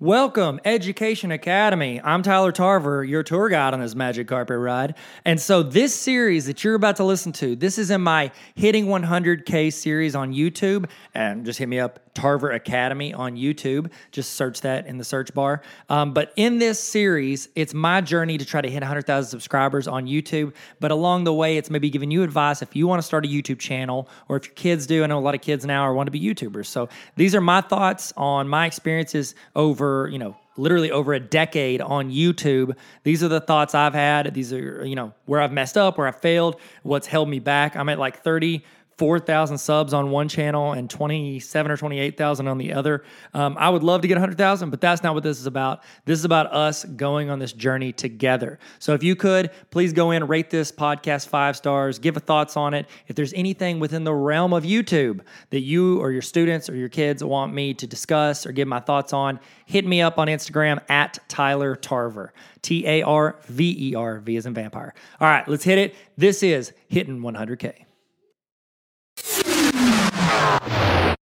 Welcome, Education Academy. I'm Tyler Tarver, your tour guide on this magic carpet ride. And so, this series that you're about to listen to, this is in my Hitting 100K series on YouTube. And just hit me up, Tarver Academy on YouTube. Just search that in the search bar. Um, but in this series, it's my journey to try to hit 100,000 subscribers on YouTube. But along the way, it's maybe giving you advice if you want to start a YouTube channel or if your kids do. I know a lot of kids now are want to be YouTubers. So, these are my thoughts on my experiences over you know, literally over a decade on YouTube. These are the thoughts I've had. These are, you know, where I've messed up, where I failed, what's held me back. I'm at like 30 4,000 subs on one channel and 27 or 28,000 on the other. Um, I would love to get 100,000, but that's not what this is about. This is about us going on this journey together. So if you could, please go in, rate this podcast five stars, give a thoughts on it. If there's anything within the realm of YouTube that you or your students or your kids want me to discuss or give my thoughts on, hit me up on Instagram at Tyler Tarver. T A R V E R, V as in vampire. All right, let's hit it. This is Hitting 100K.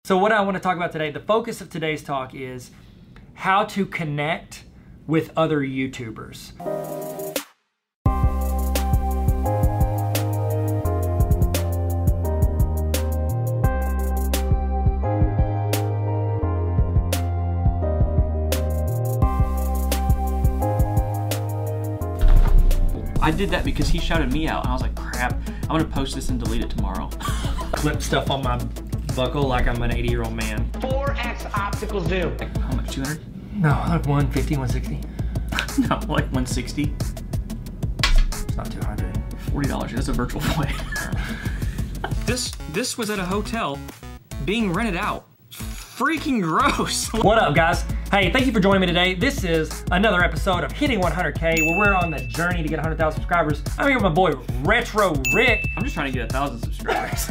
So, what I want to talk about today, the focus of today's talk is how to connect with other YouTubers. I did that because he shouted me out, and I was like, crap, I'm gonna post this and delete it tomorrow. Clip stuff on my buckle like I'm an 80 year old man. 4x optical zoom. Like, how much, 200? No, like 150, 160. no, like 160? It's not 200. $40, that's a virtual point. this, this was at a hotel being rented out. Freaking gross. what up, guys? Hey, thank you for joining me today. This is another episode of Hitting 100K, where we're on the journey to get 100,000 subscribers. I'm here with my boy Retro Rick. I'm just trying to get a thousand subscribers.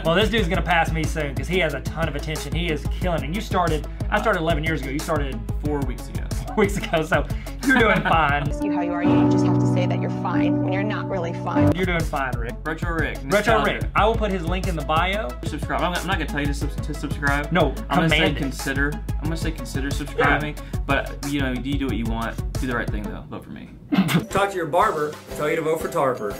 well, this dude's gonna pass me soon because he has a ton of attention. He is killing. And you started, I started 11 years ago. You started four weeks ago. Four weeks ago, so you're doing fine. you how you are. You just have to say that you're fine when you're not really fine. You're doing fine, Rick. Retro Rick. Retro Rick. I will put his link in the bio. Subscribe. I'm, I'm not gonna tell you to, sub to subscribe. No, I'm gonna say consider. I'm gonna say consider subscribing. Yeah. But you know, you do what you want. Do the right thing though. Vote for me. Talk to your barber. Tell you to vote for Tarver.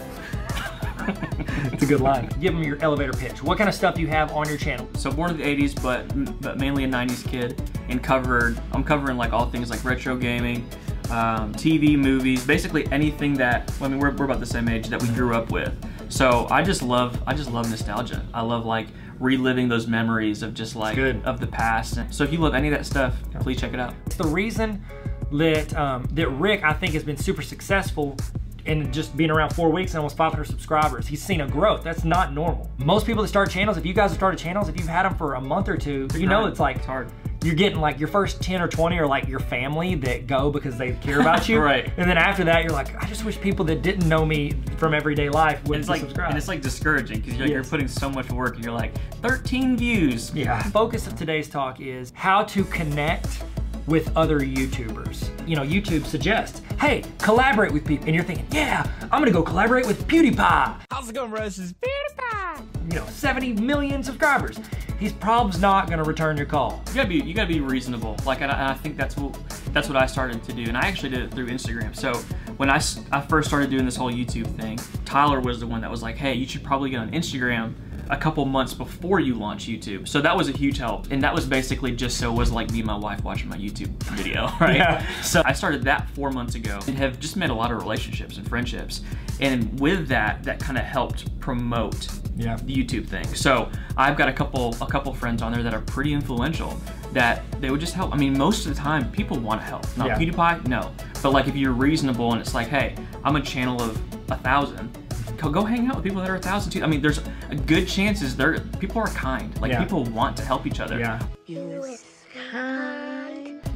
it's a good line. Give them your elevator pitch. What kind of stuff do you have on your channel? So born in the 80s, but, but mainly a 90s kid, and covered. I'm covering like all things like retro gaming, um, TV, movies, basically anything that. I mean, we're, we're about the same age that we grew up with. So I just love I just love nostalgia. I love like reliving those memories of just like of the past. So if you love any of that stuff, please check it out. It's the reason that um, that Rick I think has been super successful in just being around four weeks and almost 500 subscribers. He's seen a growth. That's not normal. Most people that start channels, if you guys have started channels, if you've had them for a month or two, you know it's like it's hard you're getting like your first 10 or 20 are like your family that go because they care about you. right. And then after that, you're like, I just wish people that didn't know me from everyday life would like, subscribe. And it's like discouraging because you're, like, yes. you're putting so much work and you're like, 13 views. Yeah. Focus of today's talk is how to connect with other YouTubers. You know, YouTube suggests, hey, collaborate with people. And you're thinking, yeah, I'm gonna go collaborate with PewDiePie. How's it going, Russ? It's PewDiePie. You know, 70 million subscribers he's probably not to return your call. You gotta be you gotta be reasonable. Like, and I, I, think that's what that's what I started to do, and I actually did it through Instagram. So when I I first started doing this whole YouTube thing, Tyler was the one that was like, hey, you should probably get on Instagram a couple months before you launch YouTube. So that was a huge help. And that was basically just so it was like me and my wife watching my YouTube video, right? Yeah. So I started that four months ago and have just made a lot of relationships and friendships. And with that, that kind of helped promote yeah. the YouTube thing. So I've got a couple a couple friends on there that are pretty influential that they would just help. I mean, most of the time people want to help. Not yeah. PewDiePie, no. But like if you're reasonable and it's like, hey, I'm a channel of a thousand go hang out with people that are a thousand too. I mean, there's a good chances there people are kind. Like yeah. people want to help each other. Yeah.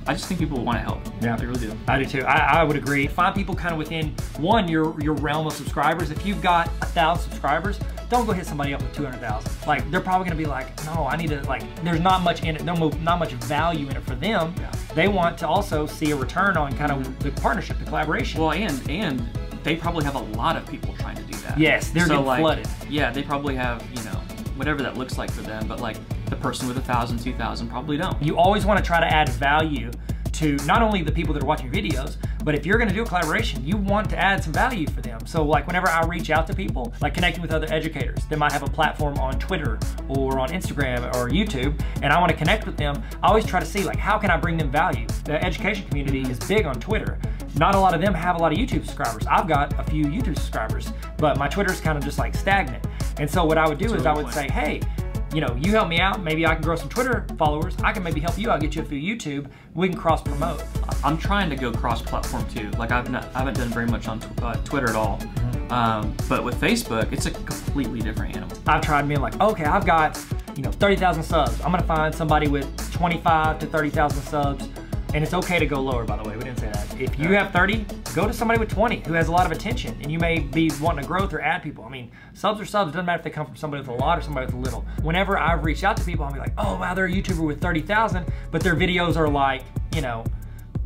I just think people want to help. Yeah, they really do. I do too. I, I would agree. Find people kind of within one your your realm of subscribers. If you've got a thousand subscribers, don't go hit somebody up with 200,000. Like they're probably gonna be like, no, I need to like. There's not much in it. No, not much value in it for them. Yeah. They want to also see a return on kind of mm-hmm. the partnership, the collaboration. Well, and and they probably have a lot of people trying to do that. Yes, they're so getting like, flooded. Yeah, they probably have, you know, whatever that looks like for them, but like the person with a thousand, two thousand probably don't. You always want to try to add value to not only the people that are watching videos, but if you're going to do a collaboration, you want to add some value for them. So like whenever I reach out to people, like connecting with other educators that might have a platform on Twitter or on Instagram or YouTube, and I want to connect with them, I always try to see like how can I bring them value. The education community is big on Twitter. Not a lot of them have a lot of YouTube subscribers. I've got a few YouTube subscribers, but my Twitter's kind of just like stagnant. And so what I would do is I would say, hey, you know, you help me out. Maybe I can grow some Twitter followers. I can maybe help you out, get you a few YouTube. We can cross promote. I'm trying to go cross-platform too. Like I've not, I haven't done very much on tw- uh, Twitter at all. Um, but with Facebook, it's a completely different animal. I've tried being like, okay, I've got, you know, 30,000 subs. I'm gonna find somebody with 25 to 30,000 subs. And it's okay to go lower, by the way. We didn't say that. If you have 30, go to somebody with 20 who has a lot of attention, and you may be wanting to growth or add people. I mean, subs or subs. It doesn't matter if they come from somebody with a lot or somebody with a little. Whenever I've reached out to people, I'll be like, oh wow, they're a YouTuber with 30,000, but their videos are like, you know,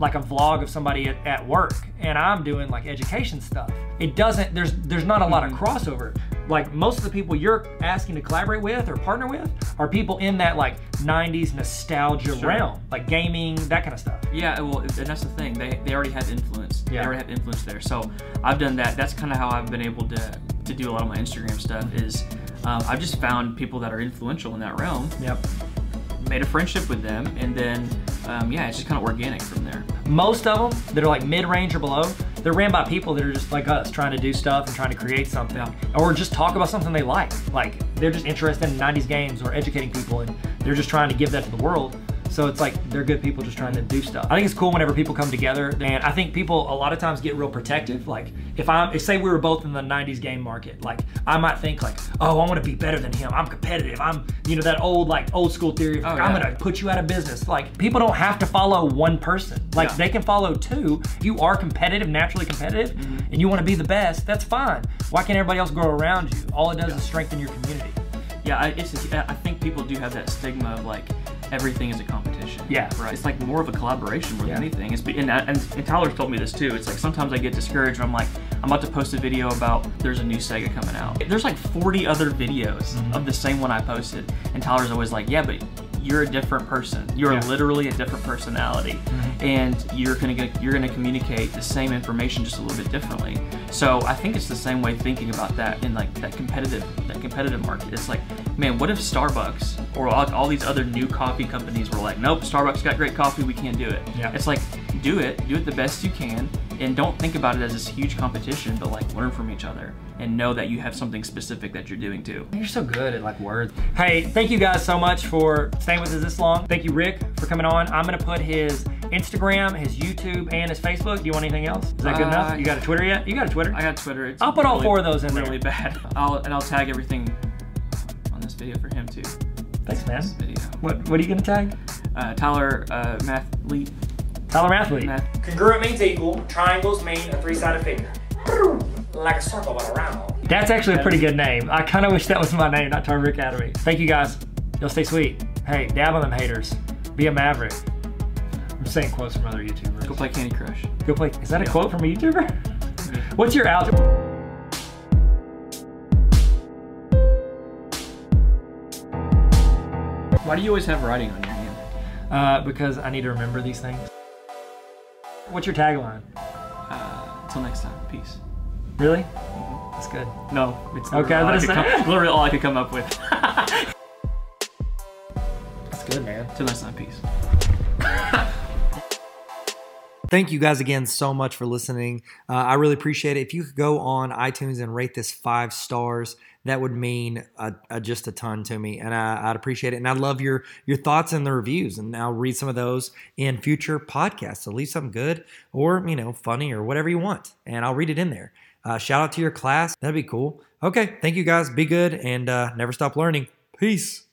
like a vlog of somebody at, at work and I'm doing like education stuff. It doesn't there's there's not a lot of hmm. crossover. Like most of the people you're asking to collaborate with or partner with are people in that like 90s nostalgia Sure. realm, like gaming, that kind of stuff. Yeah, well, and that's the thing. They, they already have influence. Yeah. They already have influence there. So I've done that. That's kind of how I've been able to to do a lot of my Instagram stuff. Is um, I've just found people that are influential in that realm, Yep. Made a friendship with them, and then um, yeah, it's just kind of organic from there. Most of them that are like mid-range or below, they're ran by people that are just like us, trying to do stuff and trying to create something, Yeah. or just talk about something they like. Like they're just interested in '90s games or educating people, and they're just trying to give that to the world. So it's like they're good people just trying to do stuff. I think it's cool whenever people come together, and I think people a lot of times get real protective. Like if I'm, if say we were both in the '90s game market, like I might think like, oh, I want to be better than him. I'm competitive. I'm, you know, that old like old school theory. Of, like, Oh, I'm gonna put you out of business. Like people don't have to follow one person. Like Yeah. they can follow two. If you are competitive, naturally competitive, Mm-hmm. and you want to be the best, that's fine. Why can't everybody else grow around you? All it does is strengthen your community. Yeah, I, it's. I think people do have that stigma of like everything is a competition. Yeah. right. It's like more of a collaboration more Yeah. than anything. It's and, and and Tyler's told me this too. It's like sometimes I get discouraged. I'm like, I'm about to post a video about there's a new Sega coming out. There's like 40 other videos Mm-hmm. of the same one I posted, and Tyler's always like, yeah, but you're a different person. You're Yeah. Literally a different personality, and you're gonna get, you're gonna communicate the same information just a little bit differently. So I think it's the same way thinking about that in like that competitive that competitive market. It's like, man, what if Starbucks or all, all these other new coffee companies were like, nope, Starbucks got great coffee, we can't do it. Yeah. It's like, do it, do it the best you can, and don't think about it as this huge competition, but like learn from each other and know that you have something specific that you're doing too. You're so good at like words. Hey, thank you guys so much for staying with us this long. Thank you, Rick, for coming on. I'm gonna put his Instagram, his YouTube, and his Facebook. Do you want anything else? Is that good Uh, enough? You got a Twitter yet? You got a Twitter? I got Twitter. It's I'll put all four of those in there. really bad. I'll and I'll tag everything video for him too. Thanks, man. This video. What What are you gonna tag? Uh, Tyler uh, Mathlete. Tyler Mathlete. Math. Congruent means equal. Triangles mean a three-sided figure. Like a circle, but a round. That's actually a pretty good name. I kind of wish that was my name, not Tarver Academy. Thank you guys. You'll stay sweet. Hey, dab on them haters. Be a maverick. I'm saying quotes from other YouTubers. Go play Candy Crush. Go play. Is that a quote from a YouTuber? What's your out? Why do you always have writing on your hand? Uh, because I need to remember these things. What's your tagline? Uh, until next time, peace. Really? That's good. No, it's Okay, all, I come, literally all I could come up with. That's good, man. Until next time, peace. Thank you guys again so much for listening. Uh, I really appreciate it. If you could go on iTunes and rate this five stars, that would mean a, a, just a ton to me, and I, I'd appreciate it. And I love your your thoughts and the reviews, and I'll read some of those in future podcasts. So leave something good or you know funny or whatever you want, and I'll read it in there. Uh, shout out to your class, that'd be cool. Okay, thank you guys. Be good and uh, never stop learning. Peace.